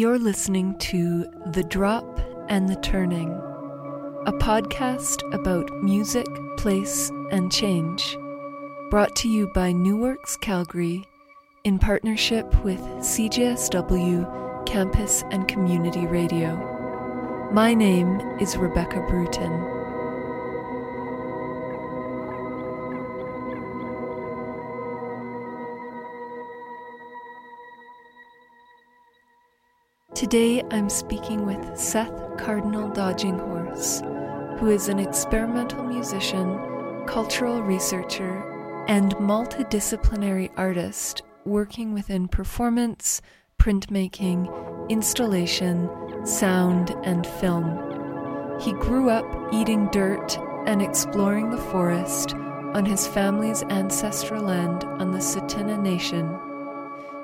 You're listening to The Drop and the Turning, a podcast about music, place, and change, brought to you by New Works Calgary in partnership with CJSW Campus and Community Radio. My name is Rebecca Bruton. Today I'm speaking with Seth Cardinal Dodginghorse, who is an experimental musician, cultural researcher, and multidisciplinary artist working within performance, printmaking, installation, sound, and film. He grew up eating dirt and exploring the forest on his family's ancestral land on the Tsuut'ina Nation.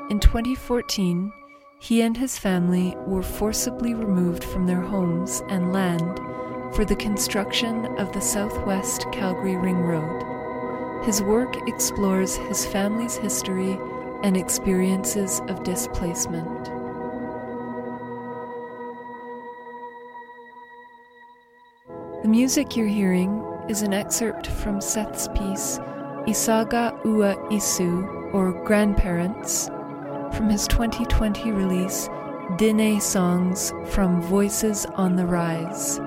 In 2014, he and his family were forcibly removed from their homes and land for the construction of the Southwest Calgary Ring Road. His work explores his family's history and experiences of displacement. The music you're hearing is an excerpt from Seth's piece Isaga Ua Isu, or Grandparents, from his 2020 release, Dine Songs from Voices on the Rise.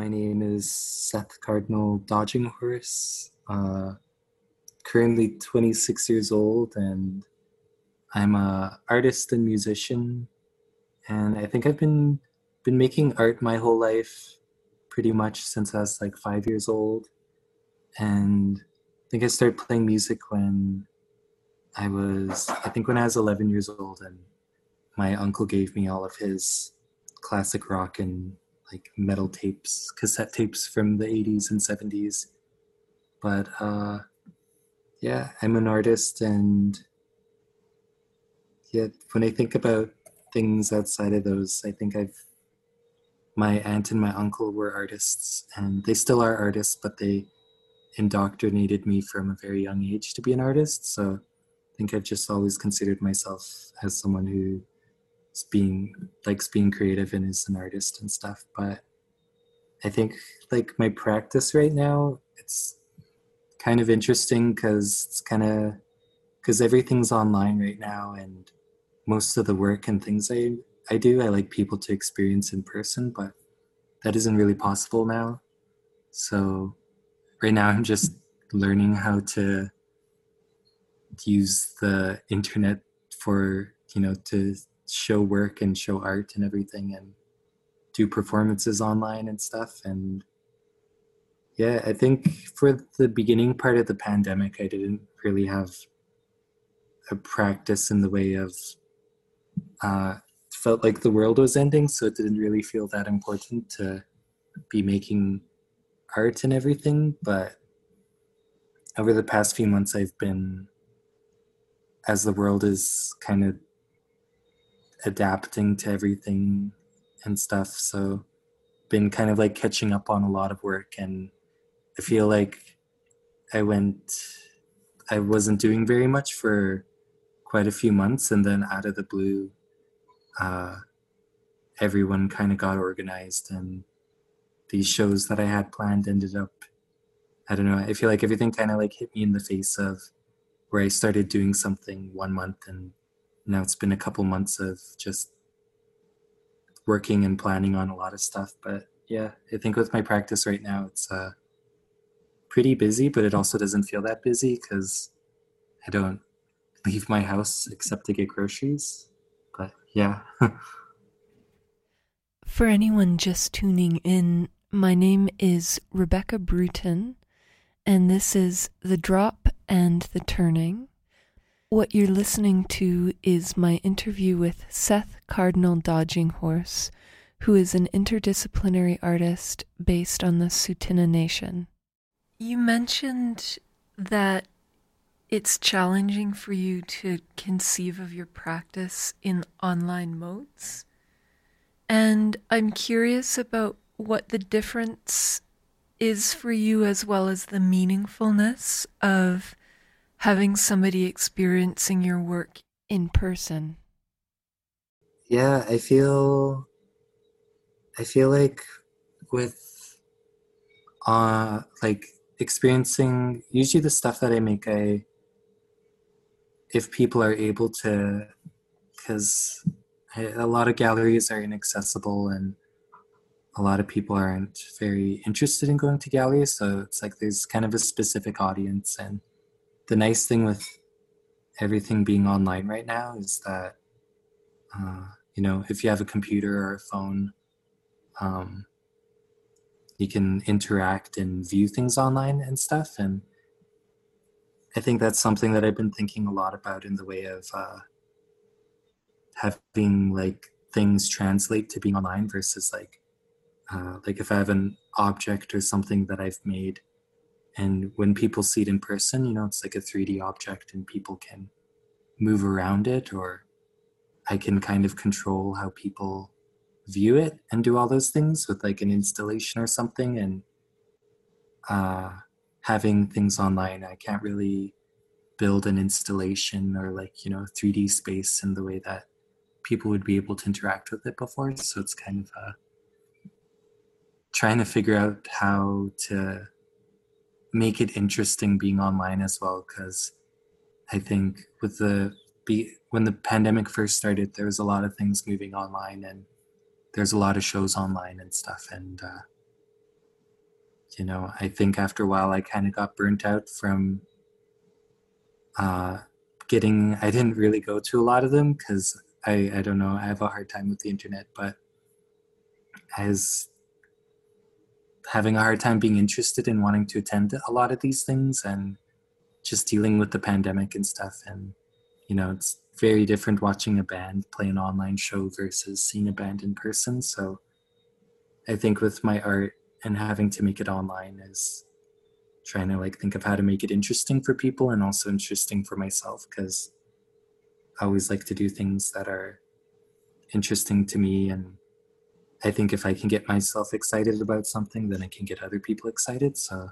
My name is Seth Cardinal Dodginghorse. Uh, currently 26 years old, and I'm a artist and musician. And I think I've been been making art my whole life, pretty much since I was like five years old. And I think I started playing music when I was, I think when I was 11 years old, and my uncle gave me all of his classic rock and like metal tapes, cassette tapes from the 80s and 70s. But uh, yeah, I'm an artist, and yet when I think about things outside of those, I think I've my aunt and my uncle were artists, and they still are artists, but they indoctrinated me from a very young age to be an artist. So I think I've just always considered myself as someone who being likes being creative and is an artist and stuff but i think like my practice right now it's kind of interesting because it's kind of because everything's online right now and most of the work and things i i do i like people to experience in person but that isn't really possible now. So right now i'm just learning how to use the internet for you know to show work and show art and everything and do performances online and stuff. And yeah i think for the beginning part of the pandemic i didn't really have a practice in the way of uh felt like the world was ending. So it didn't really feel that important to be making art and everything. But over the past few months i've been as the world is kind of adapting to everything and stuff. So been kind of like catching up on a lot of work and I feel like I went I wasn't doing very much for quite a few months and then out of the blue uh, everyone kind of got organized and these shows that I had planned ended up I don't know I feel like everything kind of like hit me in the face of where I started doing something one month and now it's been a couple months of just working and planning on a lot of stuff but yeah i think with my practice right now it's uh, pretty busy but it also doesn't feel that busy because i don't leave my house except to get groceries but yeah. For anyone just tuning in my name is rebecca bruton and this is the drop and the turning what you're listening to is my interview with Seth Cardinal Dodginghorse, who is an interdisciplinary artist based on the Tsuut'ina Nation. you mentioned that it's challenging for you to conceive of your practice in online modes. And I'm curious about what the difference is for you, as well as the meaningfulness of having somebody experiencing your work in person. Yeah, I feel I feel like with uh like experiencing usually the stuff that I make I if people are able to because a lot of galleries are inaccessible and a lot of people aren't very interested in going to galleries so it's like there's kind of a specific audience and the nice thing with everything being online right now is that uh, you know if you have a computer or a phone um, you can interact and view things online and stuff. And i think that's something that i've been thinking a lot about in the way of uh, having like things translate to being online versus like uh, like if i have an object or something that i've made and when people see it in person you know it's like a 3d object and people can move around it or i can kind of control how people view it and do all those things with like an installation or something. And uh, having things online i can't really build an installation or like you know 3d space in the way that people would be able to interact with it before. So it's kind of uh, trying to figure out how to make it interesting being online as well because i think with the be when the pandemic first started there was a lot of things moving online and there's a lot of shows online and stuff. And uh, you know i think after a while i kind of got burnt out from uh, getting i didn't really go to a lot of them because i i don't know i have a hard time with the internet but i was having a hard time being interested in wanting to attend a lot of these things and just dealing with the pandemic and stuff and you know it's very different watching a band play an online show versus seeing a band in person. So I think with my art and having to make it online is trying to like think of how to make it interesting for people and also interesting for myself because I always like to do things that are interesting to me and I think if I can get myself excited about something then I can get other people excited so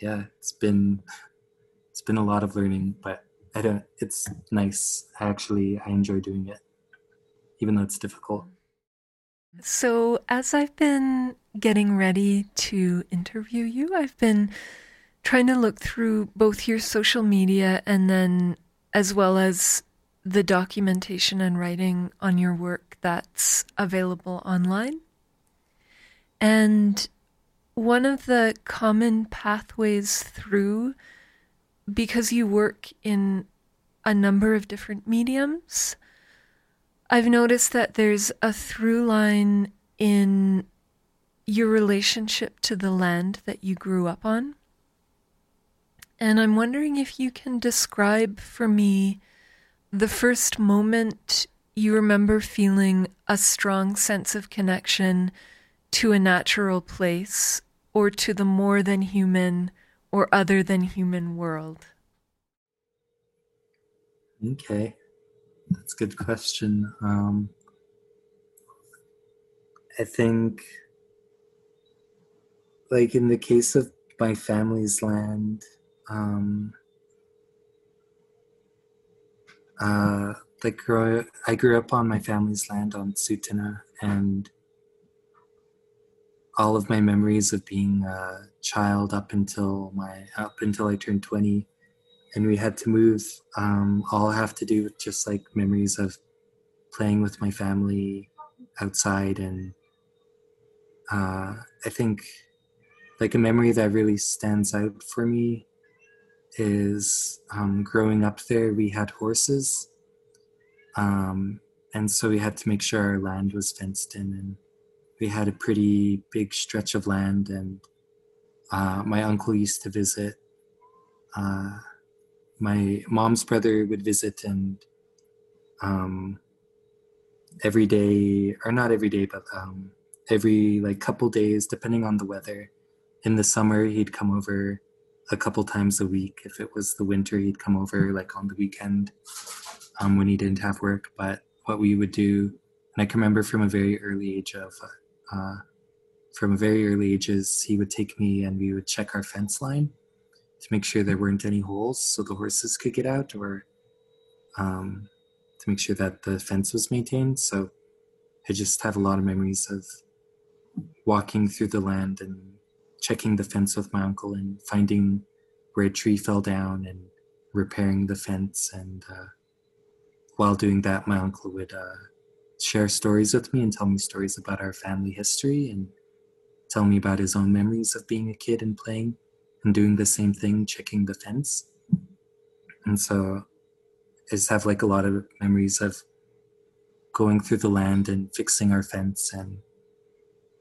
yeah it's been it's been a lot of learning but I don't. It's nice. Actually, I enjoy doing it, even though it's difficult. So, as I've been getting ready to interview you, I've been trying to look through both your social media and then as well as the documentation and writing on your work that's available online. And one of the common pathways through because you work in a number of different mediums, I've noticed that there's a through line in your relationship to the land that you grew up on. And I'm wondering if you can describe for me the first moment you remember feeling a strong sense of connection to a natural place or to the more than human or other than human world? Okay, that's a good question. Um, I think, like in the case of my family's land, um, uh, I grew up on my family's land on Tsuut'ina, and all of my memories of being a child up until my up until I turned 20 and we had to move um, all have to do with just like memories of playing with my family outside and uh, I think like a memory that really stands out for me is um, growing up there we had horses um, and so we had to make sure our land was fenced in and we had a pretty big stretch of land and uh, my uncle used to visit uh, my mom's brother would visit and um, every day or not every day but um, every like couple days depending on the weather in the summer he'd come over a couple times a week. If it was the winter, he'd come over like on the weekend um, when he didn't have work. But what we would do, and I can remember from a very early age of, uh, from a very early ages, he would take me and we would check our fence line to make sure there weren't any holes so the horses could get out or um, to make sure that the fence was maintained. So I just have a lot of memories of walking through the land and checking the fence with my uncle and finding where a tree fell down and repairing the fence. And uh, while doing that, my uncle would uh, share stories with me and tell me stories about our family history and tell me about his own memories of being a kid and playing and doing the same thing, checking the fence. And so I just have like a lot of memories of going through the land and fixing our fence and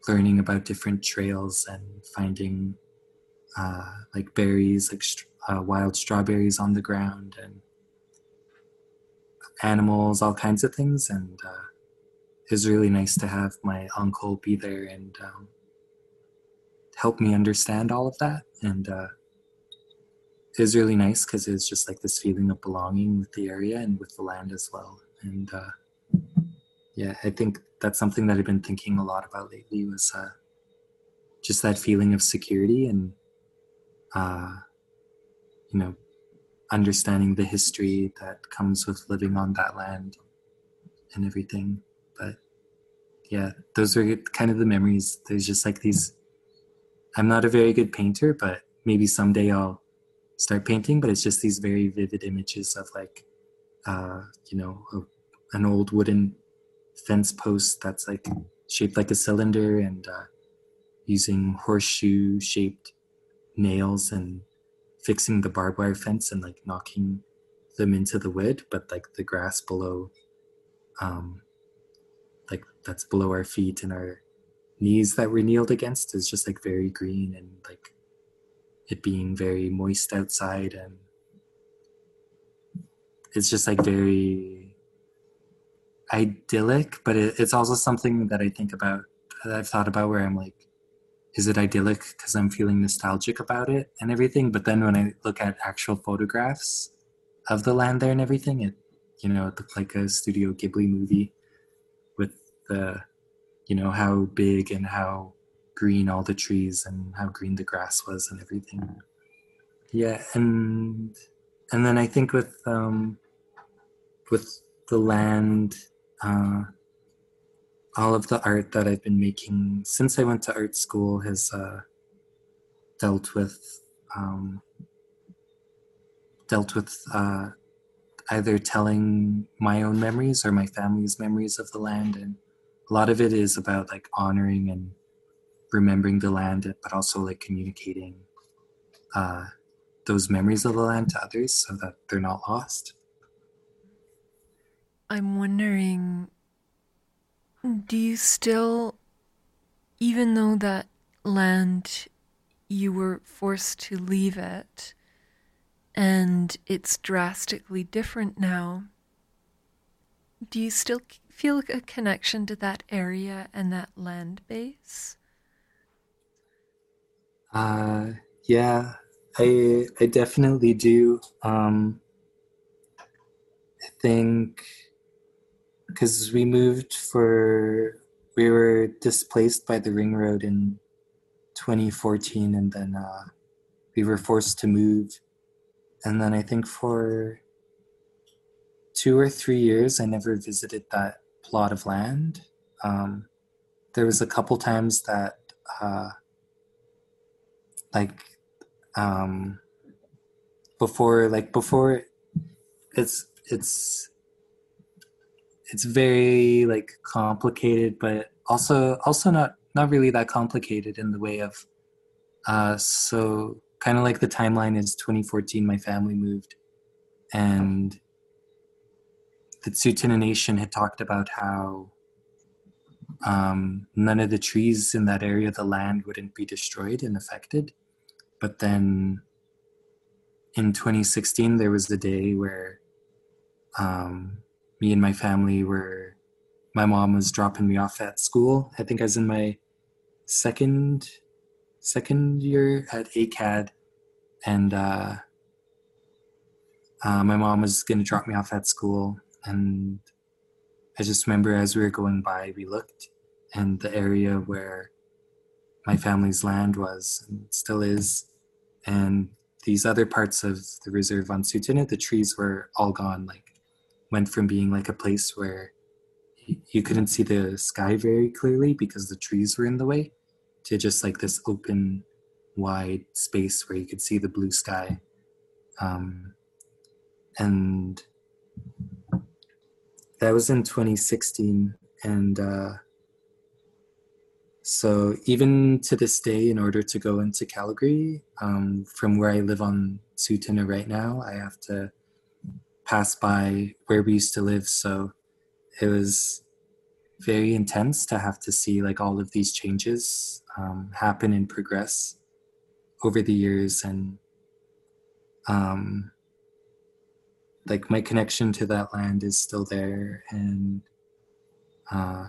learning about different trails and finding uh, like berries, like uh, wild strawberries on the ground and animals, all kinds of things. And uh, it was really nice to have my uncle be there and um, help me understand all of that. And uh, it was really nice because it was just like this feeling of belonging with the area and with the land as well. And uh, yeah, I think that's something that I've been thinking a lot about lately was uh, just that feeling of security and uh, you know understanding the history that comes with living on that land and everything. But yeah, those are kind of the memories. There's just like these. I'm not a very good painter, but maybe someday I'll start painting. But it's just these very vivid images of like, uh, you know, a, an old wooden fence post that's like shaped like a cylinder and uh, using horseshoe shaped nails and fixing the barbed wire fence and like knocking them into the wood but like the grass below um like that's below our feet and our knees that we're kneeled against is just like very green and like it being very moist outside and it's just like very idyllic, but it, it's also something that I think about, that I've thought about where I'm like, is it idyllic because I'm feeling nostalgic about it and everything? But then when I look at actual photographs of the land there and everything, it, you know, it looked like a Studio Ghibli movie with the, you know, how big and how green all the trees and how green the grass was and everything. Yeah, and and then I think with um, with the land uh, all of the art that I've been making since I went to art school has uh, dealt with um, dealt with uh, either telling my own memories or my family's memories of the land, and a lot of it is about like honoring and remembering the land, but also like communicating uh, those memories of the land to others so that they're not lost. I'm wondering do you still, even though that land you were forced to leave it and it's drastically different now, do you still feel a connection to that area and that land base? Uh, yeah, I I definitely do. Um, I think because we moved for we were displaced by the ring road in 2014 and then uh, we were forced to move. And then i think for two or three years i never visited that plot of land. Um, there was a couple times that uh, like um, before like before it's it's it's very like complicated, but also also not not really that complicated in the way of uh, so kind of like the timeline is 2014 my family moved and the Tsuut'ina Nation had talked about how um, none of the trees in that area the land wouldn't be destroyed and affected. But then in 2016, there was the day where um, me and my family were my mom was dropping me off at school i think i was in my second second year at ACAD, and uh, uh, my mom was going to drop me off at school. And I just remember as we were going by, we looked, and the area where my family's land was and still is, and these other parts of the reserve on Tsuut'ina, the trees were all gone. Like, went from being like a place where you couldn't see the sky very clearly because the trees were in the way to just like this open wide space where you could see the blue sky. Um, and that was in 2016 and uh, so even to this day in order to go into calgary um, from where i live on Tsuut'ina right now i have to pass by where we used to live so it was very intense to have to see like all of these changes um, happen and progress over the years and um, like my connection to that land is still there and uh,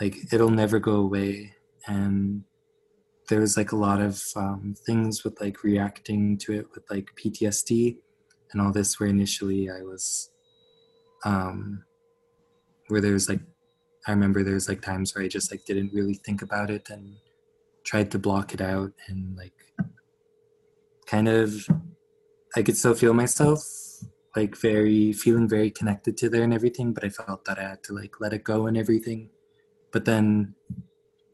like it'll never go away. And there was like a lot of um, things with like reacting to it with like ptsd and all this where initially i was um, where there was like I remember there was like times where I just like didn't really think about it and tried to block it out and like kind of I could still feel myself like very feeling very connected to there and everything, but I felt that I had to like let it go and everything. But then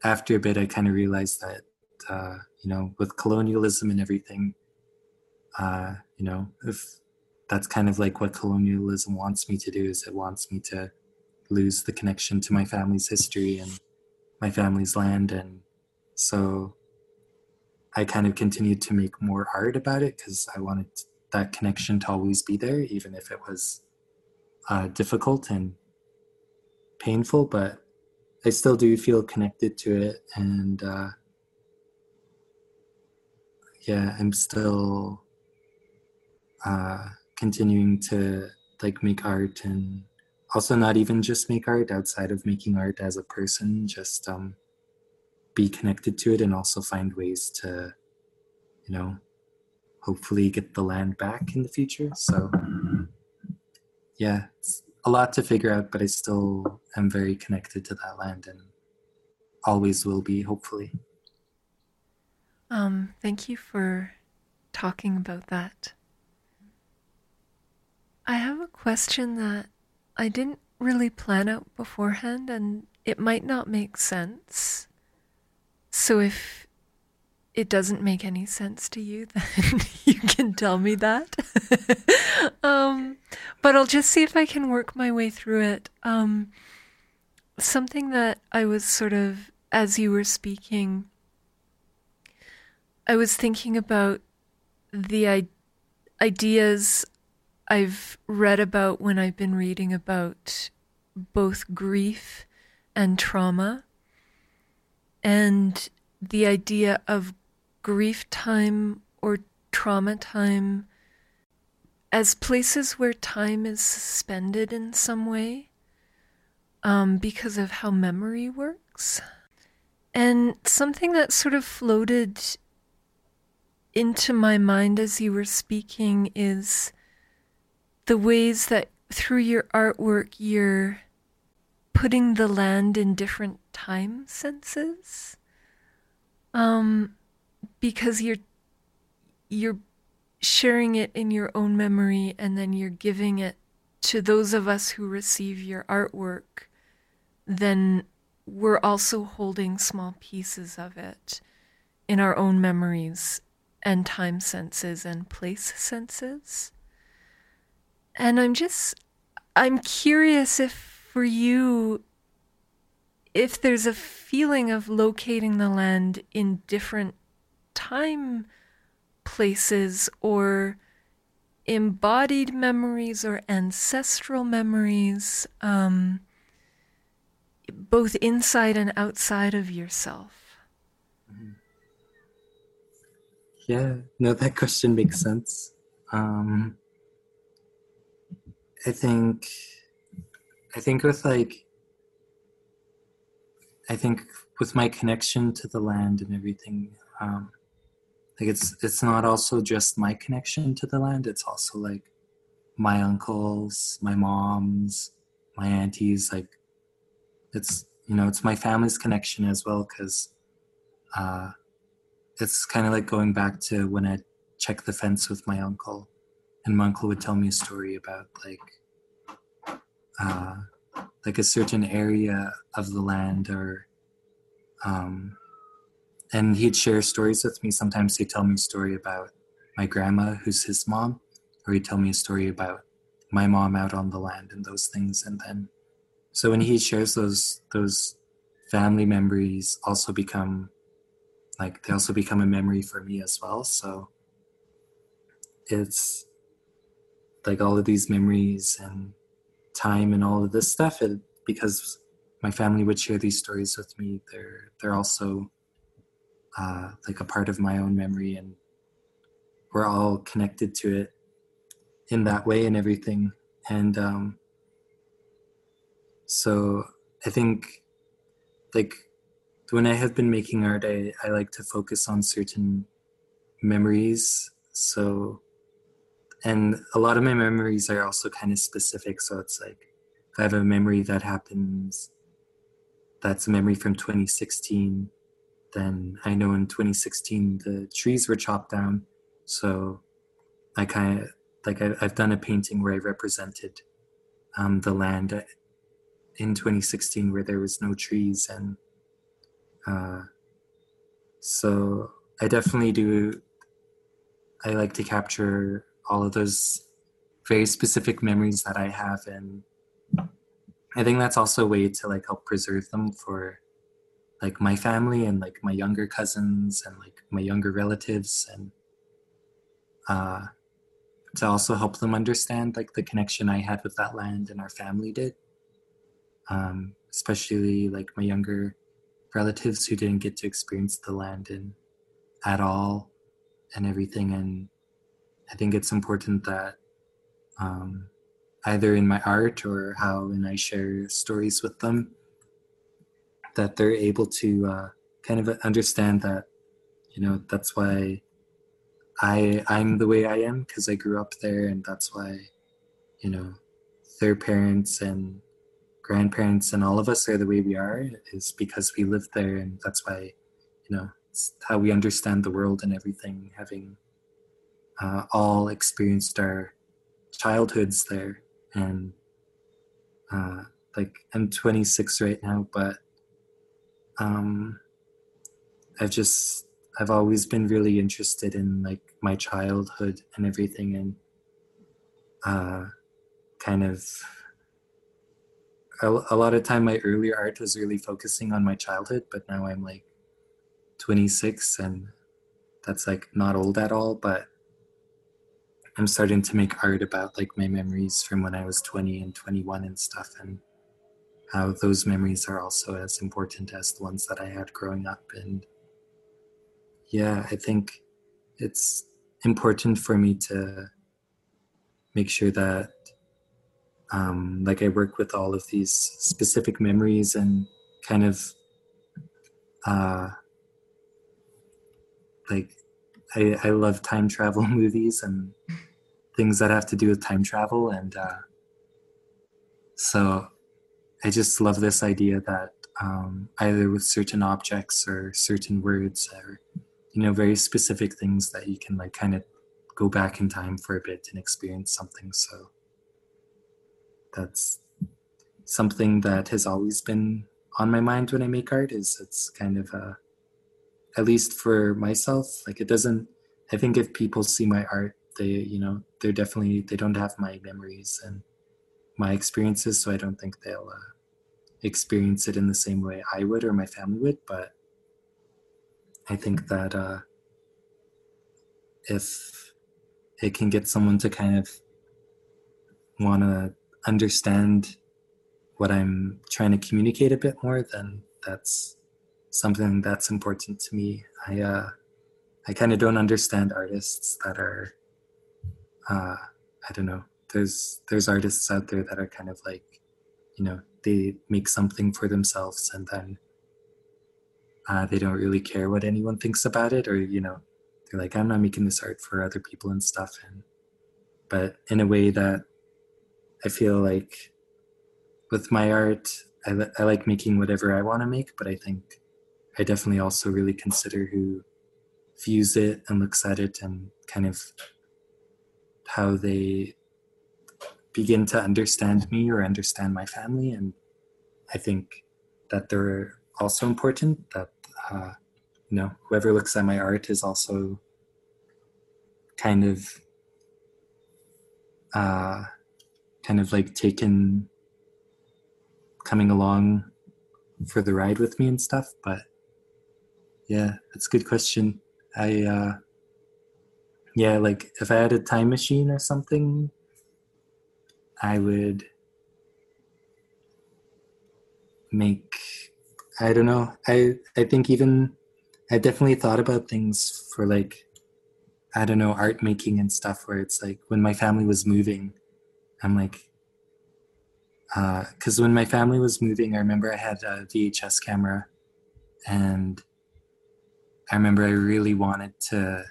after a bit, I kind of realized that uh, you know with colonialism and everything, uh, you know if that's kind of like what colonialism wants me to do is it wants me to lose the connection to my family's history and my family's land. And so I kind of continued to make more art about it because I wanted that connection to always be there, even if it was uh, difficult and painful. But I still do feel connected to it. And uh, yeah, I'm still uh, continuing to like make art and also not even just make art outside of making art as a person just um, be connected to it and also find ways to you know hopefully get the land back in the future. So yeah it's a lot to figure out but i still am very connected to that land and always will be hopefully. Um thank you for talking about that i have a question that I didn't really plan out beforehand and it might not make sense. So if it doesn't make any sense to you, then you can tell me that. um, but I'll just see if I can work my way through it. Um, something that I was sort of, as you were speaking, I was thinking about the I- ideas I've read about when I've been reading about both grief and trauma, and the idea of grief time or trauma time as places where time is suspended in some way um, because of how memory works. And something that sort of floated into my mind as you were speaking is the ways that through your artwork you're putting the land in different time senses. Um, because you're you're sharing it in your own memory and then you're giving it to those of us who receive your artwork then we're also holding small pieces of it in our own memories and time senses and place senses and I'm just, I'm curious if for you, if there's a feeling of locating the land in different time places or embodied memories or ancestral memories, um, both inside and outside of yourself. Mm-hmm. Yeah, no, that question makes sense. Um, I think I think with like I think with my connection to the land and everything, um, like it's it's not also just my connection to the land. It's also like my uncles, my moms, my aunties. Like it's you know it's my family's connection as well because uh, it's kind of like going back to when I checked the fence with my uncle, and my uncle would tell me a story about like uh, like a certain area of the land or um, and he'd share stories with me. Sometimes he'd tell me a story about my grandma who's his mom or he'd tell me a story about my mom out on the land and those things and then so when he shares those those family memories also become like they also become a memory for me as well. So it's like all of these memories and time and all of this stuff because my family would share these stories with me they're they're also uh, like a part of my own memory and we're all connected to it in that way and everything. And um, so i think like when i have been making art I, I like to focus on certain memories. So and a lot of my memories are also kind of specific so it's like if i have a memory that happens that's a memory from 2016 then i know in 2016 the trees were chopped down. So i kind of like I, have done a painting where i represented um, the land in 2016 where there was no trees and uh, so i definitely do i like to capture all of those very specific memories that I have and I think that's also a way to like help preserve them for like my family and like my younger cousins and like my younger relatives and uh to also help them understand like the connection I had with that land and our family did. Um, especially like my younger relatives who didn't get to experience the land and at all and everything and I think it's important that um, either in my art or how when I share stories with them, that they're able to uh, kind of understand that, you know, that's why I I'm the way I am because I grew up there, and that's why, you know, their parents and grandparents and all of us are the way we are is because we lived there, and that's why, you know, it's how we understand the world and everything, having uh, all experienced our childhoods there. And uh, like i'm 26 right now but um, i've just i've always been really interested in like my childhood and everything and uh, kind of a, a lot of time my earlier art was really focusing on my childhood but now i'm like 26 and that's like not old at all but I'm starting to make art about like my memories from when I was 20 and 21 and stuff, and how those memories are also as important as the ones that I had growing up. And yeah, I think it's important for me to make sure that um, like I work with all of these specific memories and kind of uh, like I, I love time travel movies and things that have to do with time travel. And uh, so I just love this idea that um, either with certain objects or certain words or, you know, very specific things that you can like kind of go back in time for a bit and experience something. So that's something that has always been on my mind when I make art is it's kind of a at least for myself like it doesn't i think if people see my art they you know they're definitely they don't have my memories and my experiences so i don't think they'll uh, experience it in the same way i would or my family would but i think that uh, if it can get someone to kind of want to understand what i'm trying to communicate a bit more then that's something that's important to me. I uh, I kind of don't understand artists that are, uh, I don't know. There's there's artists out there that are kind of like, you know, they make something for themselves and then uh, they don't really care what anyone thinks about it, or you know, they're like, I'm not making this art for other people and stuff. And but in a way that I feel like with my art, I, I like making whatever I want to make, but I think I definitely also really consider who views it and looks at it and kind of how they begin to understand me or understand my family. And I think that they're also important, that, uh, you know, whoever looks at my art is also kind of, uh, kind of like taken, coming along for the ride with me and stuff. But yeah, that's a good question. I, uh, yeah, like if I had a time machine or something, I would make I don't know. I I think even I definitely thought about things for like I don't know art making and stuff where it's like when my family was moving, I'm like because uh, when my family was moving, I remember I had a VHS camera, and I remember I really wanted to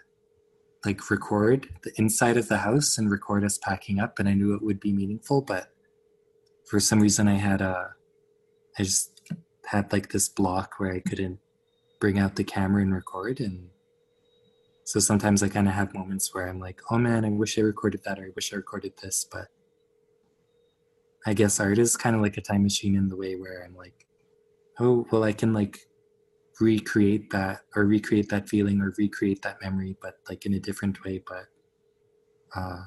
like record the inside of the house and record us packing up and i knew it would be meaningful but for some reason i had a i just had like this block where i couldn't bring out the camera and record and so sometimes i kind of have moments where i'm like oh man i wish i recorded that or i wish i recorded this but i guess art is kind of like a time machine in the way where i'm like oh well i can like recreate that or recreate that feeling or recreate that memory but like in a different way but uh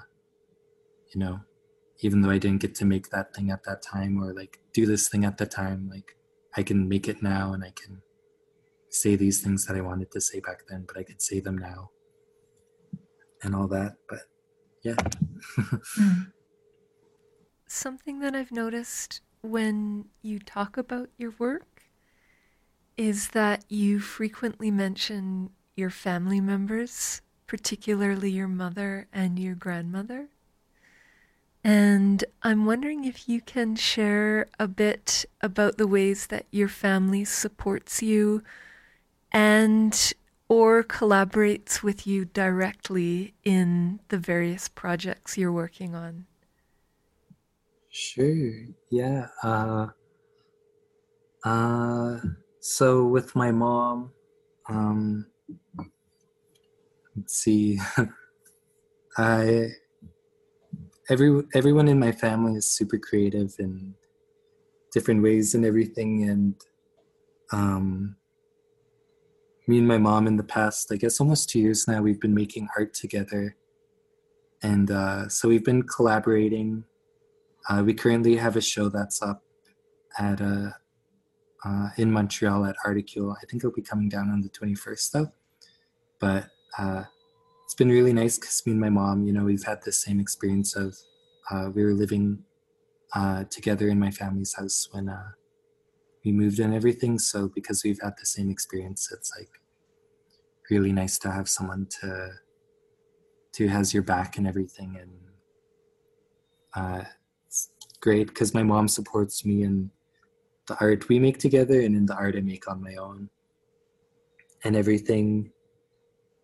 you know even though i didn't get to make that thing at that time or like do this thing at the time like i can make it now and i can say these things that i wanted to say back then but i could say them now and all that but yeah mm. something that i've noticed when you talk about your work is that you frequently mention your family members, particularly your mother and your grandmother. And I'm wondering if you can share a bit about the ways that your family supports you and or collaborates with you directly in the various projects you're working on. Sure. Yeah. Uh, uh, so with my mom, um, let's see, I every everyone in my family is super creative in different ways and everything, and um, me and my mom in the past, I guess almost two years now, we've been making art together, and uh, so we've been collaborating. Uh, we currently have a show that's up at a uh, in Montreal at Articule. I think it'll be coming down on the 21st though. But uh, it's been really nice because me and my mom, you know, we've had the same experience of uh, we were living uh, together in my family's house when uh, we moved and everything. So because we've had the same experience, it's like really nice to have someone to to has your back and everything and uh, it's great because my mom supports me and the art we make together and in the art I make on my own and everything.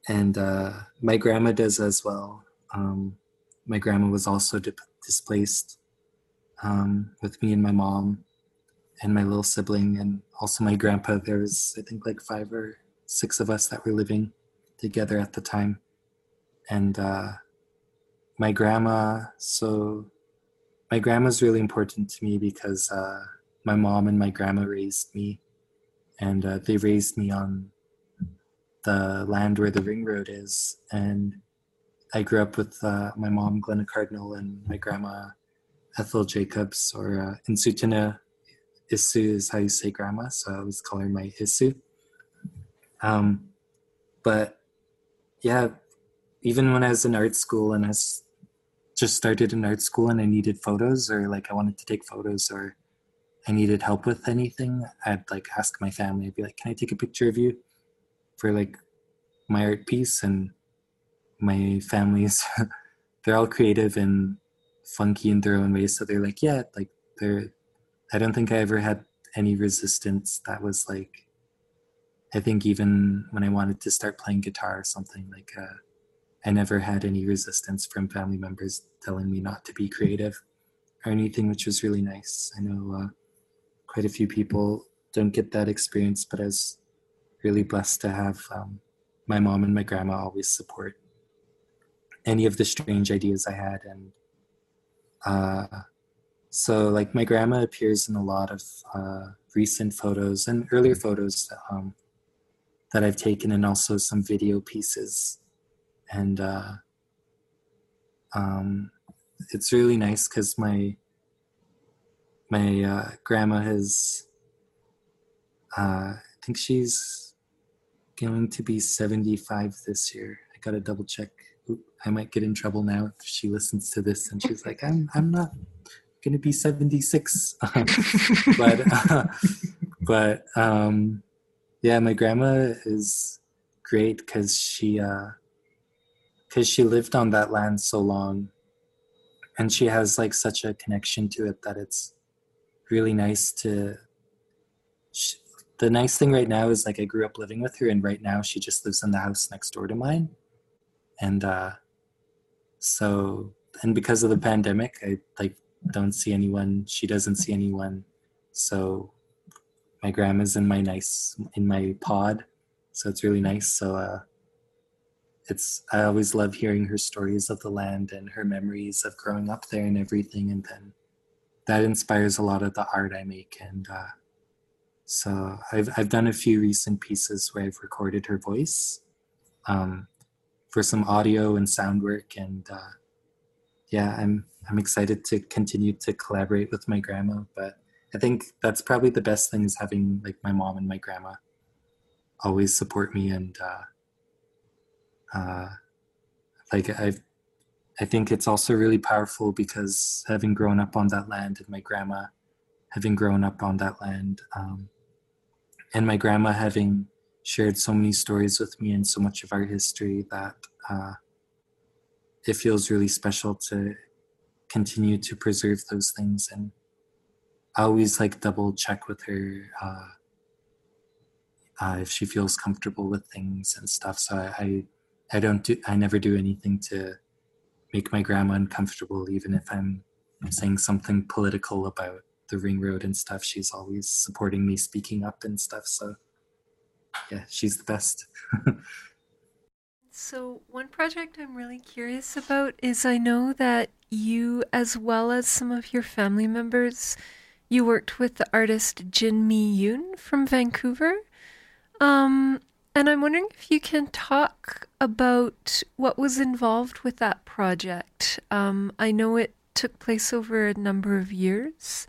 And uh, my grandma does as well. Um, my grandma was also di- displaced um, with me and my mom and my little sibling and also my grandpa. There was, I think, like five or six of us that were living together at the time. And uh, my grandma, so my grandma's really important to me because uh, my mom and my grandma raised me, and uh, they raised me on the land where the ring road is. And I grew up with uh, my mom, Glenna Cardinal, and my grandma, Ethel Jacobs, or uh, in Tsuut'ina, Isu is how you say grandma, so I always call her my Isu. Um, but yeah, even when I was in art school and I just started in art school and I needed photos or like I wanted to take photos or I needed help with anything, I'd like ask my family, I'd be like, can I take a picture of you for like my art piece? And my family's, they're all creative and funky in their own ways. So they're like, yeah, like they're, I don't think I ever had any resistance that was like, I think even when I wanted to start playing guitar or something, like uh, I never had any resistance from family members telling me not to be creative or anything, which was really nice. I know uh, quite a few people don't get that experience, but I was really blessed to have um, my mom and my grandma always support any of the strange ideas I had. And uh, so, like, my grandma appears in a lot of uh, recent photos and earlier photos um, that I've taken, and also some video pieces. And uh, um, it's really nice because my my uh, grandma has uh, I think she's going to be 75 this year. I gotta double check. I might get in trouble now if she listens to this and she's like, I'm I'm not gonna be 76. but uh, but um, yeah, my grandma is great because she because uh, she lived on that land so long, and she has like such a connection to it that it's really nice to. She, the nice thing right now is like I grew up living with her, and right now she just lives in the house next door to mine, and uh, so and because of the pandemic, I like don't see anyone. She doesn't see anyone, so my grandma's in my nice in my pod, so it's really nice. So uh, it's I always love hearing her stories of the land and her memories of growing up there and everything, and then that inspires a lot of the art I make. And uh, so I've I've done a few recent pieces where I've recorded her voice um, for some audio and sound work, and uh, yeah, I'm I'm excited to continue to collaborate with my grandma, but I think that's probably the best thing is having like my mom and my grandma always support me and uh, uh, like I've I think it's also really powerful because having grown up on that land and my grandma having grown up on that land um, and my grandma having shared so many stories with me and so much of our history that uh, it feels really special to continue to preserve those things and I always like double check with her uh, uh, if she feels comfortable with things and stuff. So I, I, I don't do I never do anything to make my grandma uncomfortable, even if I'm saying something political about the ring road and stuff. She's always supporting me speaking up and stuff. So yeah, she's the best. so one project I'm really curious about is I know that you, as well as some of your family members, you worked with the artist Jin-me Yoon from Vancouver. Um, and I'm wondering if you can talk about what was involved with that project. Um, I know it took place over a number of years.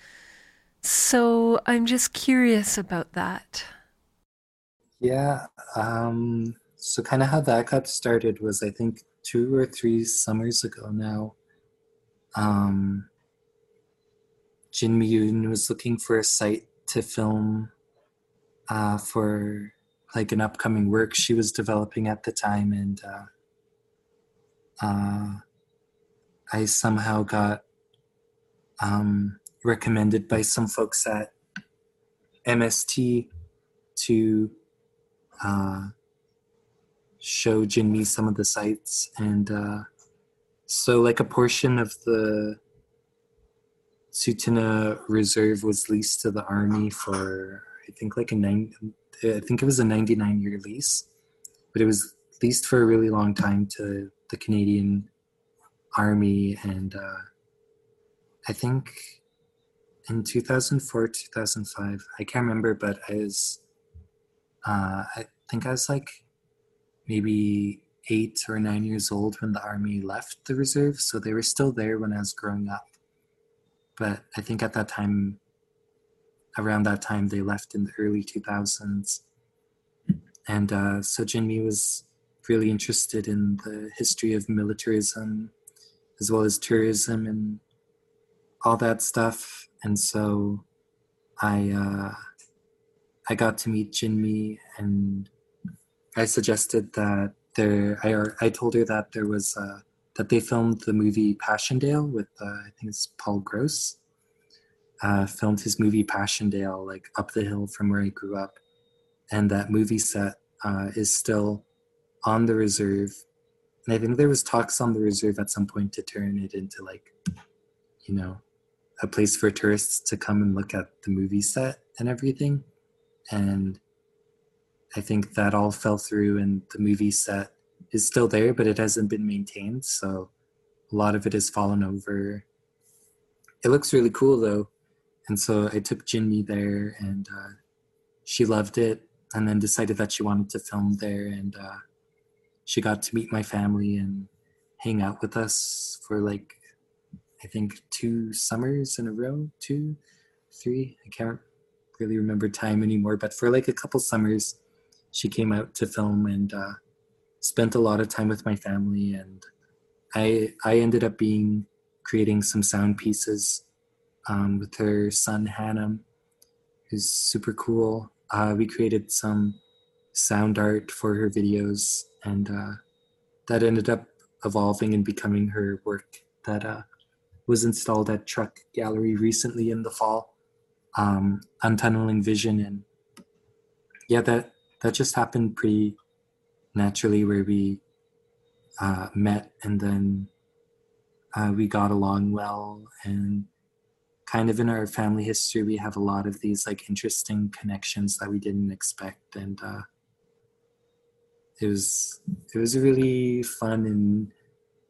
So I'm just curious about that. Yeah. Um, so, kind of how that got started was, I think, two or three summers ago now. Um, Jin-me Yoon was looking for a site to film uh, for like an upcoming work she was developing at the time, and uh, uh, I somehow got um, recommended by some folks at MST to uh, show Jin-me some of the sites, and uh, so like a portion of the Tsuut'ina Reserve was leased to the army for I think like a nine I think it was a 99 year lease, but it was leased for a really long time to the Canadian Army, and uh, I think in 2004 2005 I can't remember, but I was uh, I think I was like maybe eight or nine years old when the army left the reserve, so they were still there when I was growing up. But I think at that time, around that time, they left in the early 2000s. And uh, so Jin-me was really interested in the history of militarism as well as tourism and all that stuff. And so I uh, I got to meet Jin-me and I suggested that there I I told her that there was a that they filmed the movie Passchendaele with uh, I think it's Paul Gross. Uh, filmed his movie Passchendaele like up the hill from where I grew up, and that movie set uh, is still on the reserve. And I think there was talks on the reserve at some point to turn it into like, you know, a place for tourists to come and look at the movie set and everything. And I think that all fell through, and the movie set is still there, but it hasn't been maintained. So a lot of it has fallen over. It looks really cool though. And so I took Jin-me there, and uh, she loved it, and then decided that she wanted to film there. And uh, she got to meet my family and hang out with us for like, I think, two summers in a row, two, three. I can't really remember time anymore, but for like a couple summers, she came out to film and uh, spent a lot of time with my family. And I I ended up being creating some sound pieces um, with her son Hannah, who's super cool. Uh, we created some sound art for her videos, and uh, that ended up evolving and becoming her work that uh, was installed at Truck Gallery recently in the fall um, untunneling vision and yeah that that just happened pretty naturally where we uh, met and then uh, we got along well and kind of in our family history we have a lot of these like interesting connections that we didn't expect. And uh, it was it was a really fun and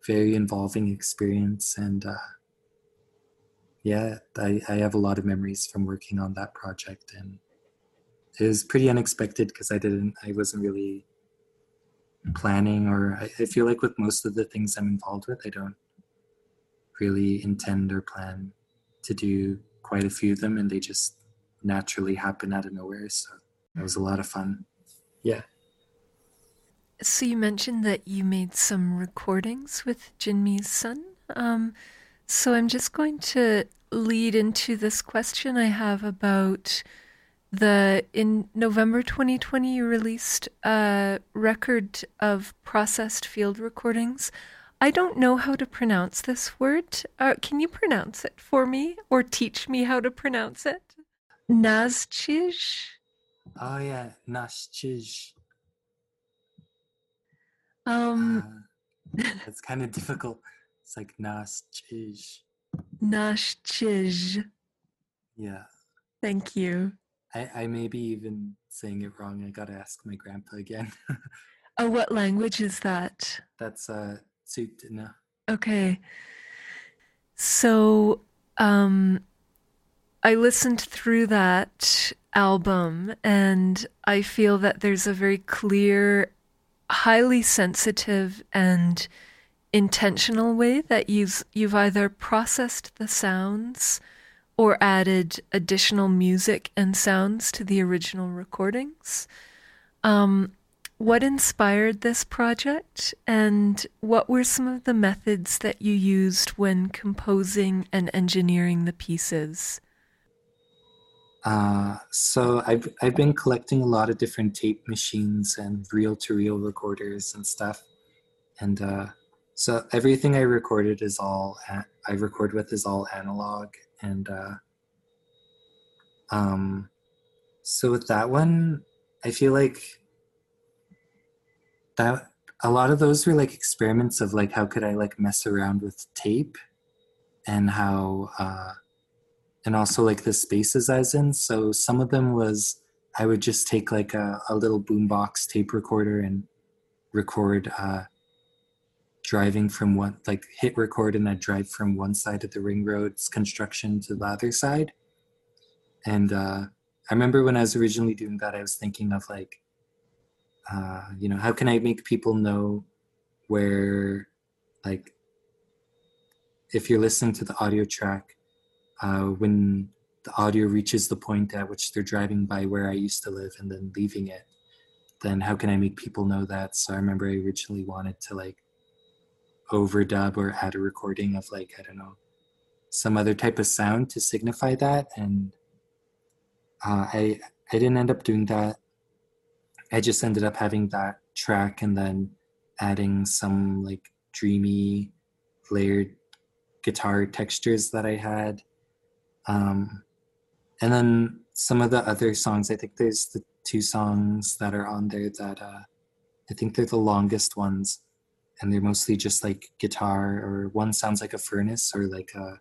very involving experience. And uh, yeah, I, I have a lot of memories from working on that project, and it was pretty unexpected because I didn't, I wasn't really planning, or I, I feel like with most of the things I'm involved with, I don't really intend or plan to do quite a few of them, and they just naturally happen out of nowhere. So it was a lot of fun. Yeah. So you mentioned that you made some recordings with Jin-me's son. Um, so I'm just going to lead into this question I have about the in November 2020 you released a record of processed field recordings. I don't know how to pronounce this word. Uh, can you pronounce it for me or teach me how to pronounce it? Nazchij? Oh yeah, Nazchij. Um, uh, it's kind of difficult. It's like Naschij. Naschij. Yeah. Thank you. I, I may be even saying it wrong. I gotta ask my grandpa again. oh, what language is that? That's uh Tsuut'ina. Okay. So um I listened through that album and I feel that there's a very clear, highly sensitive and intentional way that you've you've either processed the sounds or added additional music and sounds to the original recordings. Um, what inspired this project, and what were some of the methods that you used when composing and engineering the pieces? Uh, so I've I've been collecting a lot of different tape machines and reel-to-reel recorders and stuff, and uh, so everything I recorded is all I record with is all analog, and uh, um, so with that one, I feel like that a lot of those were like experiments of like how could I like mess around with tape, and how uh, and also like the spaces I was in. So some of them was I would just take like a, a little boombox tape recorder and record. Uh, driving from one like hit record and I drive from one side of the ring road's construction to the other side. And uh, I remember when I was originally doing that, I was thinking of like, uh, you know, how can I make people know where, like, if you're listening to the audio track, uh, when the audio reaches the point at which they're driving by where I used to live and then leaving it, then how can I make people know that? So I remember I originally wanted to like overdub or add a recording of like I don't know some other type of sound to signify that, and uh, I I didn't end up doing that. I just ended up having that track and then adding some like dreamy layered guitar textures that I had. Um, and then some of the other songs, I think there's the two songs that are on there that uh, I think they're the longest ones, and they're mostly just like guitar, or one sounds like a furnace, or like a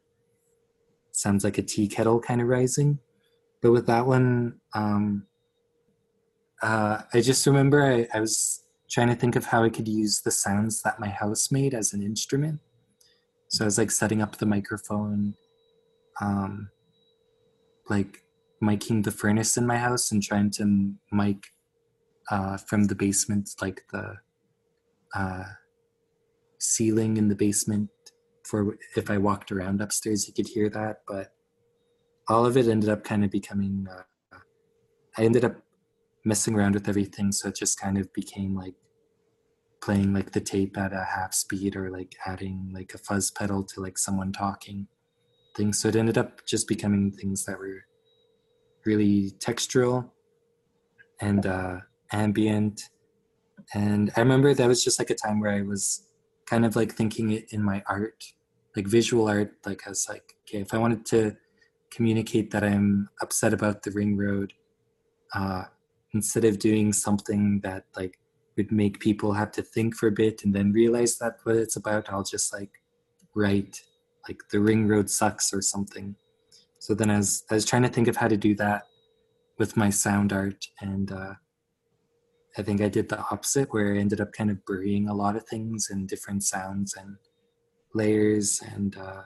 sounds like a tea kettle kind of rising. But with that one, um, uh, I just remember I, I was trying to think of how I could use the sounds that my house made as an instrument. So I was like setting up the microphone, um, like miking the furnace in my house and trying to mic uh, from the basement, like the uh, ceiling in the basement. For if I walked around upstairs, you could hear that. But all of it ended up kind of becoming. Uh, I ended up messing around with everything, so it just kind of became like playing like the tape at a half speed or like adding like a fuzz pedal to like someone talking things so it ended up just becoming things that were really textural and uh, ambient. And I remember that was just like a time where I was kind of like thinking it in my art, like visual art, like I was like, okay, if I wanted to communicate that I'm upset about the ring road, uh, instead of doing something that like would make people have to think for a bit and then realize that what it's about, I'll just like write like the ring road sucks or something. So then I was, I was trying to think of how to do that with my sound art. And uh, I think I did the opposite where I ended up kind of burying a lot of things and different sounds and layers. And uh,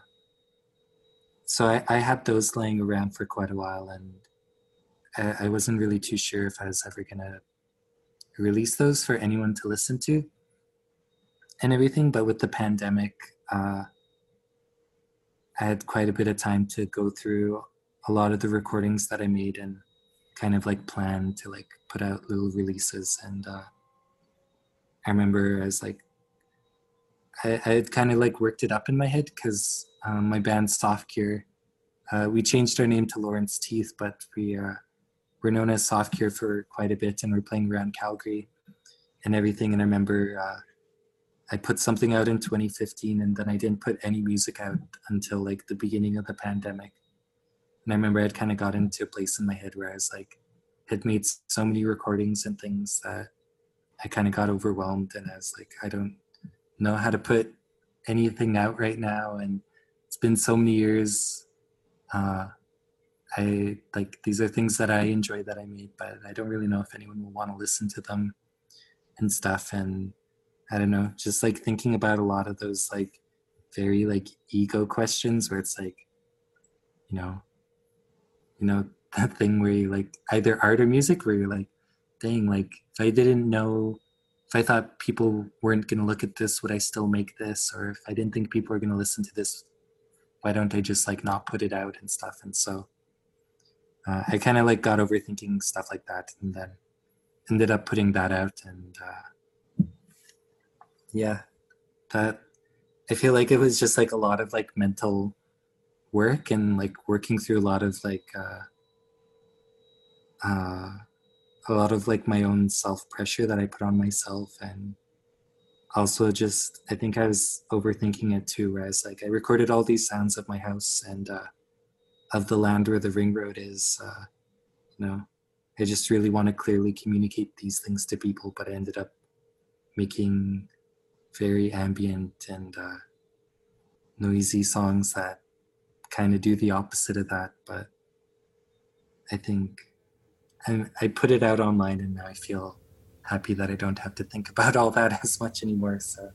so I, I, had those laying around for quite a while. And I, I wasn't really too sure if I was ever to release those for anyone to listen to and everything. But with the pandemic, uh, I had quite a bit of time to go through a lot of the recordings that I made and kind of like plan to like put out little releases. And uh, I remember I was like, I, I had kind of like worked it up in my head because um, my band Soft Cure, uh, we changed our name to Lawrence Teeth, but we uh, were known as Soft Cure for quite a bit and we're playing around Calgary and everything. And I remember uh, I put something out in 2015 and then I didn't put any music out until like the beginning of the pandemic. And I remember I'd kind of got into a place in my head where I was like, had made so many recordings and things that I kind of got overwhelmed and I was like, I don't know how to put anything out right now. And it's been so many years. Uh, I like these are things that I enjoy that I made, but I don't really know if anyone will want to listen to them and stuff. And I don't know, just like thinking about a lot of those like very like ego questions where it's like, you know, you know, that thing where you like either art or music where you're like, dang, like if I didn't know if I thought people weren't gonna look at this, would I still make this? Or if I didn't think people were gonna listen to this, why don't I just like not put it out and stuff? And so uh, I kind of like got overthinking stuff like that and then ended up putting that out and uh, yeah that i feel like it was just like a lot of like mental work and like working through a lot of like uh uh a lot of like my own self pressure that i put on myself and also just i think i was overthinking it too whereas like i recorded all these sounds of my house and uh of the land where the ring road is uh you know i just really want to clearly communicate these things to people but i ended up making very ambient and uh, noisy songs that kind of do the opposite of that. But I think I, I put it out online and now I feel happy that I don't have to think about all that as much anymore. So.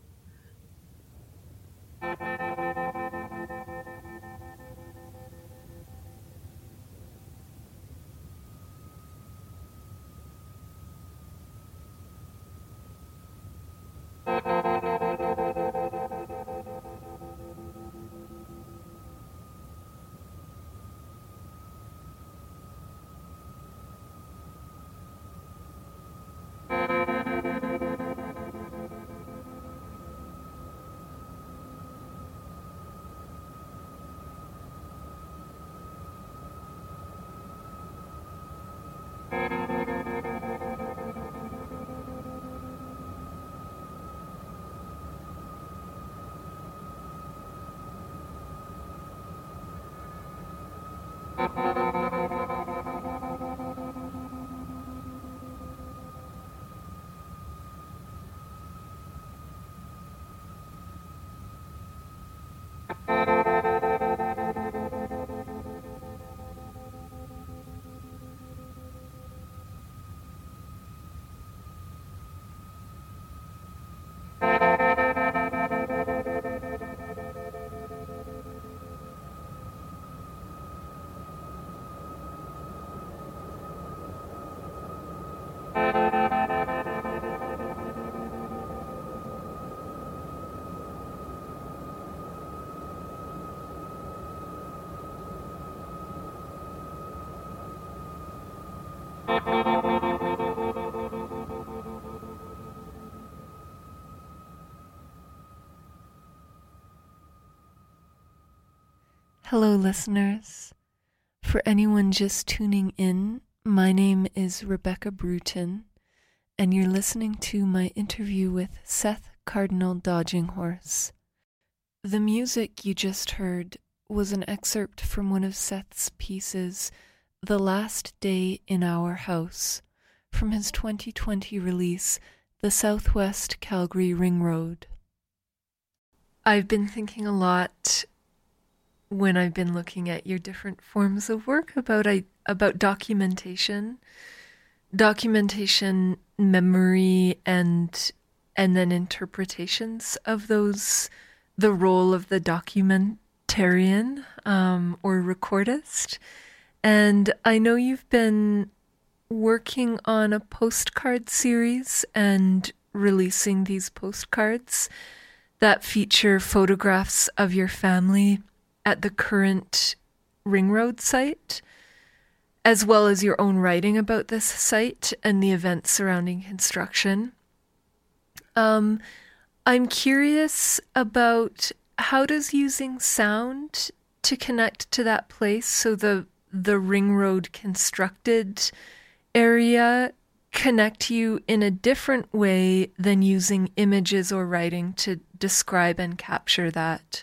Hello, listeners. For anyone just tuning in, my name is Rebecca Bruton, and you're listening to my interview with Seth Cardinal Dodginghorse. The music you just heard was an excerpt from one of Seth's pieces, The Last Day in Our House, from his 2020 release, The Southwest Calgary Ring Road. I've been thinking a lot when I've been looking at your different forms of work about I, about documentation, documentation, memory, and and then interpretations of those, the role of the documentarian um, or recordist. And I know you've been working on a postcard series and releasing these postcards that feature photographs of your family at the current Ring Road site, as well as your own writing about this site and the events surrounding construction. Um, I'm curious about how does using sound to connect to that place, so the the Ring Road constructed area connect you in a different way than using images or writing to describe and capture that?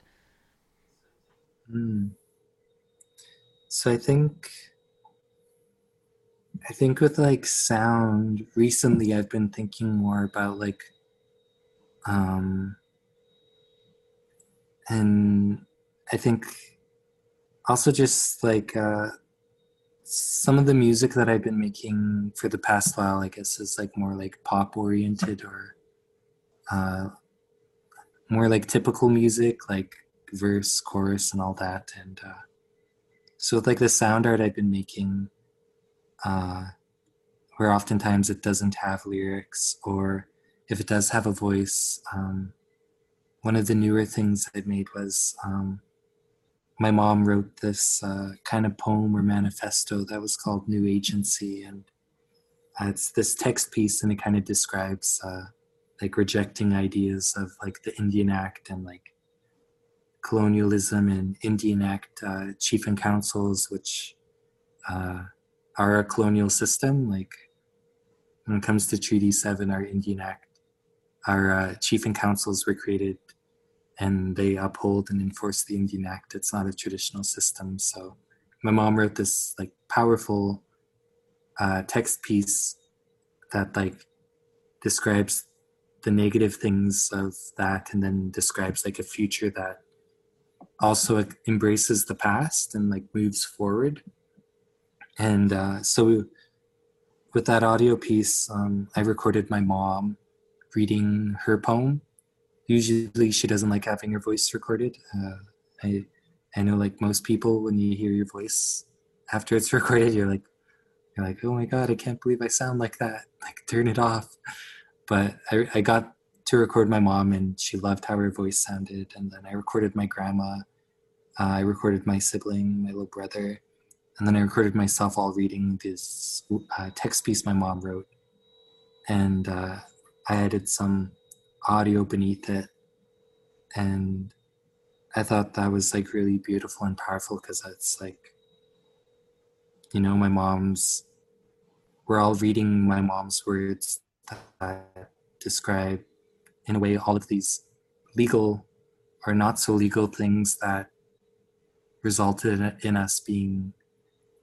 Mm. So I think I think with like sound recently I've been thinking more about like um and I think also just like uh some of the music that I've been making for the past while I guess is like more like pop oriented or uh more like typical music like verse, chorus, and all that. And uh, so, with like the sound art I've been making, uh, where oftentimes it doesn't have lyrics, or if it does have a voice, um, one of the newer things I've made was um, my mom wrote this uh, kind of poem or manifesto that was called New Agency, and uh, it's this text piece, and it kind of describes uh, like rejecting ideas of like the Indian Act and like colonialism and Indian Act uh, chief and councils, which uh, are a colonial system. Like when it comes to Treaty 7, our Indian Act, our uh, chief and councils were created and they uphold and enforce the Indian Act. It's not a traditional system. So my mom wrote this like powerful uh, text piece that like describes the negative things of that and then describes like a future that also embraces the past and like moves forward. And uh, so with that audio piece, um, I recorded my mom reading her poem. Usually, she doesn't like having her voice recorded. Uh, I I know, like most people, when you hear your voice after it's recorded, you're like, you're like, oh my god, I can't believe I sound like that. Like, turn it off. But I, I got to record my mom, and she loved how her voice sounded. And then I recorded my grandma. Uh, I recorded my sibling, my little brother, and then I recorded myself all reading this uh, text piece my mom wrote. And uh, I added some audio beneath it. And I thought that was like really beautiful and powerful because it's like, you know, my mom's, we're all reading my mom's words that describe in a way all of these legal or not so legal things that resulted in us being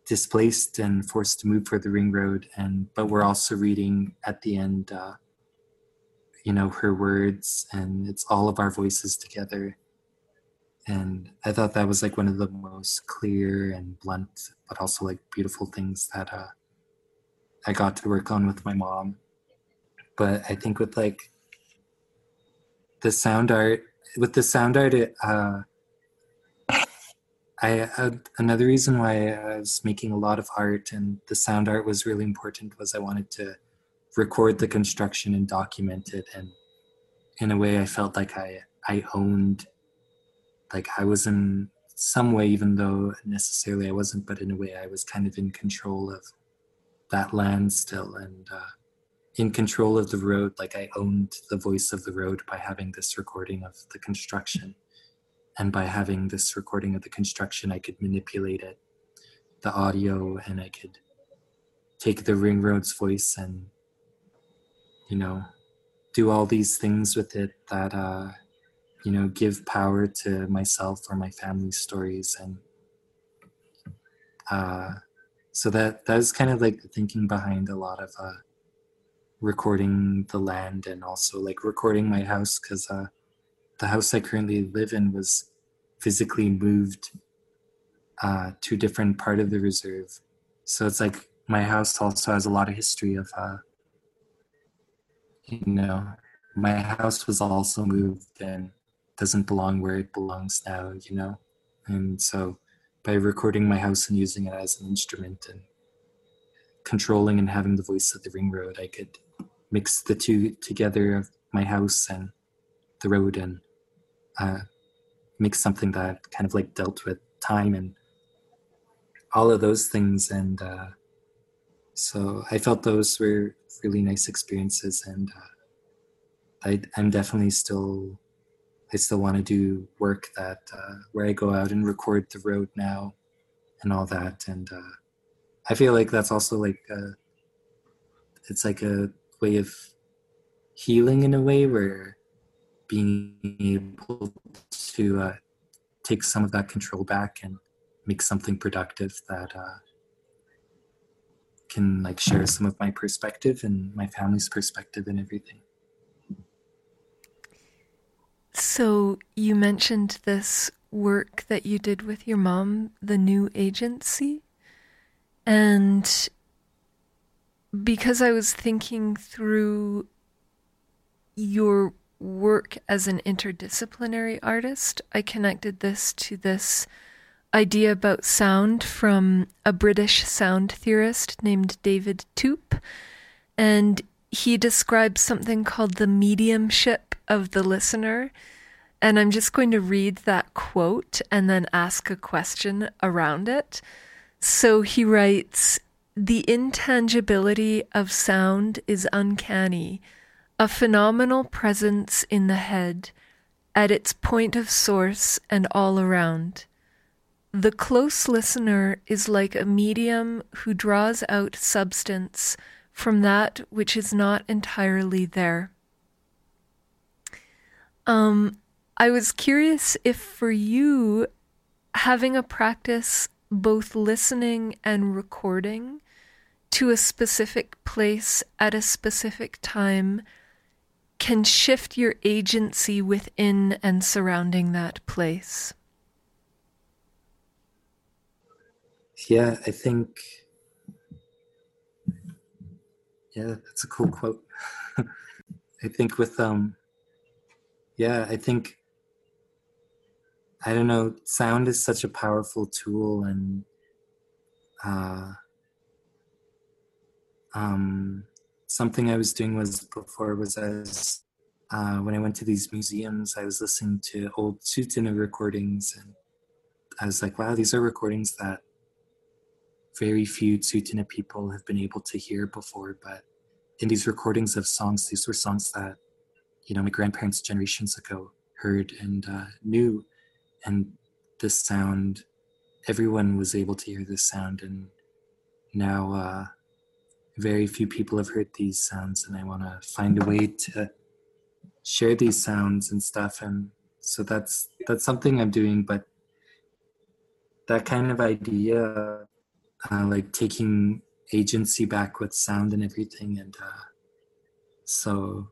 displaced and forced to move for the ring road and but we're also reading at the end uh, you know her words and it's all of our voices together. And i thought that was like one of the most clear and blunt but also like beautiful things that uh, i got to work on with my mom. But i think with like the sound art with the sound art it, uh, I uh, another reason why I was making a lot of art and the sound art was really important was I wanted to record the construction and document it. And in a way I felt like I I owned like I was in some way even though necessarily I wasn't but in a way I was kind of in control of that land still and uh, in control of the road. Like i owned the voice of the road by having this recording of the construction. And by having this recording of the construction i could manipulate it the audio and i could take the ring road's voice and you know do all these things with it that uh you know give power to myself or my family's stories and uh so that that was kind of like the thinking behind a lot of uh recording the land and also like recording my house because uh the house i currently live in was physically moved uh to a different part of the reserve. So it's like my house also has a lot of history of uh you know my house was also moved and doesn't belong where it belongs now you know? And so by recording my house and using it as an instrument and controlling and having the voice of the ring road i could mix the two together of my house and the road and uh, make something that kind of like dealt with time and all of those things and uh, so i felt those were really nice experiences and uh, I, i'm definitely still i still want to do work that uh, where i go out and record the road now and all that. And uh, i feel like that's also like uh, it's like a way of healing in a way where being able to uh, take some of that control back and make something productive that uh, can like share some of my perspective and my family's perspective and everything. So you mentioned this work that you did with your mom, the new agency, and because I was thinking through your work as an interdisciplinary artist, I connected this to this idea about sound from a British sound theorist named David Toop. And he describes something called the mediumship of the listener. And I'm just going to read that quote and then ask a question around it. So he writes The intangibility of sound is uncanny a phenomenal presence in the head, at its point of source and all around. The close listener is like a medium who draws out substance from that which is not entirely there. Um, I was curious if for you, having a practice both listening and recording to a specific place at a specific time can shift your agency within and surrounding that place. Yeah, I think. Yeah, that's a cool quote. I think with um, yeah, I think. I don't know. Sound is such a powerful tool, and uh, um, something I was doing was before was as uh, when I went to these museums, I was listening to old Tsuut'ina recordings, and I was like, wow, these are recordings that very few Tsuut'ina people have been able to hear before. But in these recordings of songs, these were songs that you know my grandparents generations ago heard and uh, knew, and this sound, everyone was able to hear this sound, and now. Uh, very few people have heard these sounds and i want to find a way to share these sounds and stuff and so that's that's something i'm doing but that kind of idea uh, like taking agency back with sound and everything. And uh, so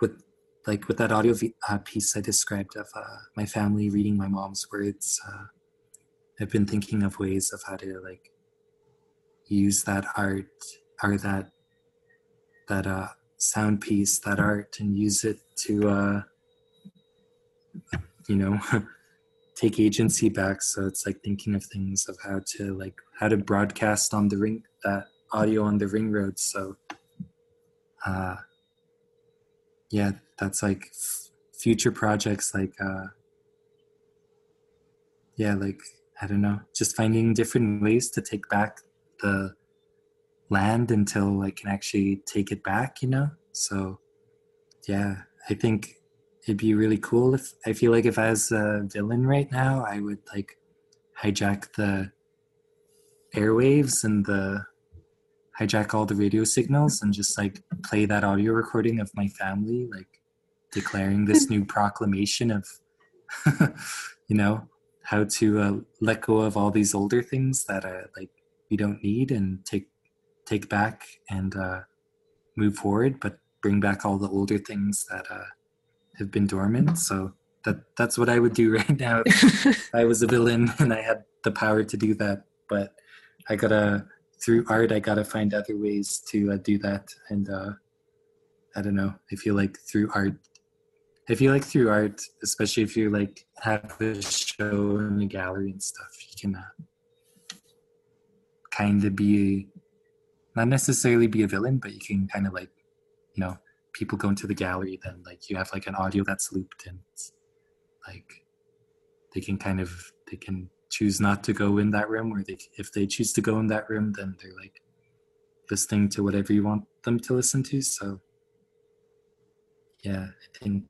with like with that audio uh, piece i described of uh, my family reading my mom's words uh, i've been thinking of ways of how to like use that art or that that uh, sound piece, that art, and use it to, uh, you know, take agency back. So it's like thinking of things of how to like how to broadcast on the ring that audio on the ring road. So, uh, yeah, that's like f- future projects like, uh, yeah, like I don't know, just finding different ways to take back the land until I can actually take it back, you know? So, yeah, I think it'd be really cool if I feel like if I was a villain right now, I would like hijack the airwaves and the hijack all the radio signals and just like play that audio recording of my family, like declaring this new proclamation of, you know, how to uh, let go of all these older things that uh, like we don't need and take take back and uh, move forward, but bring back all the older things that uh, have been dormant. So that that's what I would do right now if I was a villain and I had the power to do that. But I gotta through art, I gotta find other ways to uh, do that. And uh, I don't know. I feel like through art, I feel like through art, especially if you like have a show in a gallery and stuff, you can uh, kind of be not necessarily be a villain, but you can kind of like, you know, people go into the gallery, then like you have like an audio that's looped and like they can kind of they can choose not to go in that room or they if they choose to go in that room then they're like listening to whatever you want them to listen to so yeah i think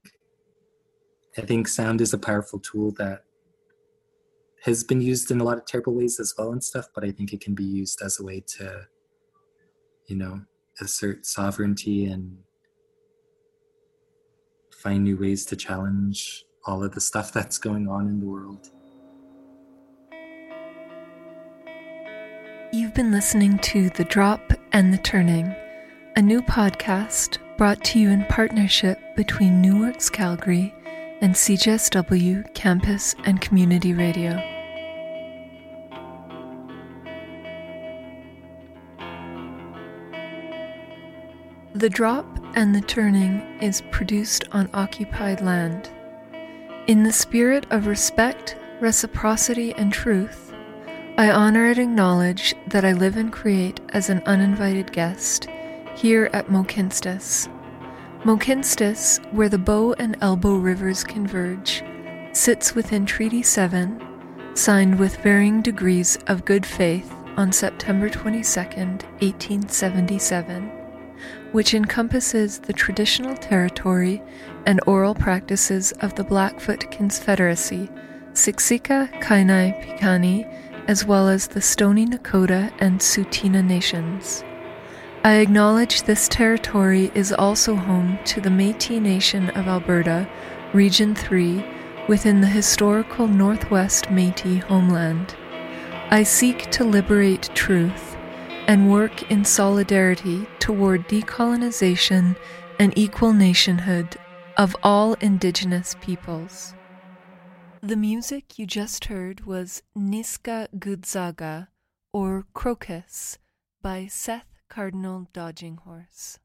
i think sound is a powerful tool that has been used in a lot of terrible ways as well and stuff but i think it can be used as a way to you know assert sovereignty and find new ways to challenge all of the stuff that's going on in the world You've been listening to The Drop and the Turning, a new podcast brought to you in partnership between New Works Calgary and CJSW Campus and Community Radio. The Drop and the Turning is produced on occupied land. In the spirit of respect, reciprocity, and truth, I honor and acknowledge that I live and create as an uninvited guest here at Mohkinstsis. Mohkinstsis, where the Bow and Elbow rivers converge, sits within Treaty 7, signed with varying degrees of good faith on September 22, 1877, which encompasses the traditional territory and oral practices of the Blackfoot Confederacy, Siksika, Kainai, Piikani, as well as the Stoney Nakoda and Tsuut'ina nations. I acknowledge this territory is also home to the Metis Nation of Alberta, Region 3, within the historical Northwest Metis homeland. I seek to liberate truth and work in solidarity toward decolonization and equal nationhood of all Indigenous peoples. The music you just heard was Niska Gudzaga, or Crocus, by Seth Cardinal Dodginghorse.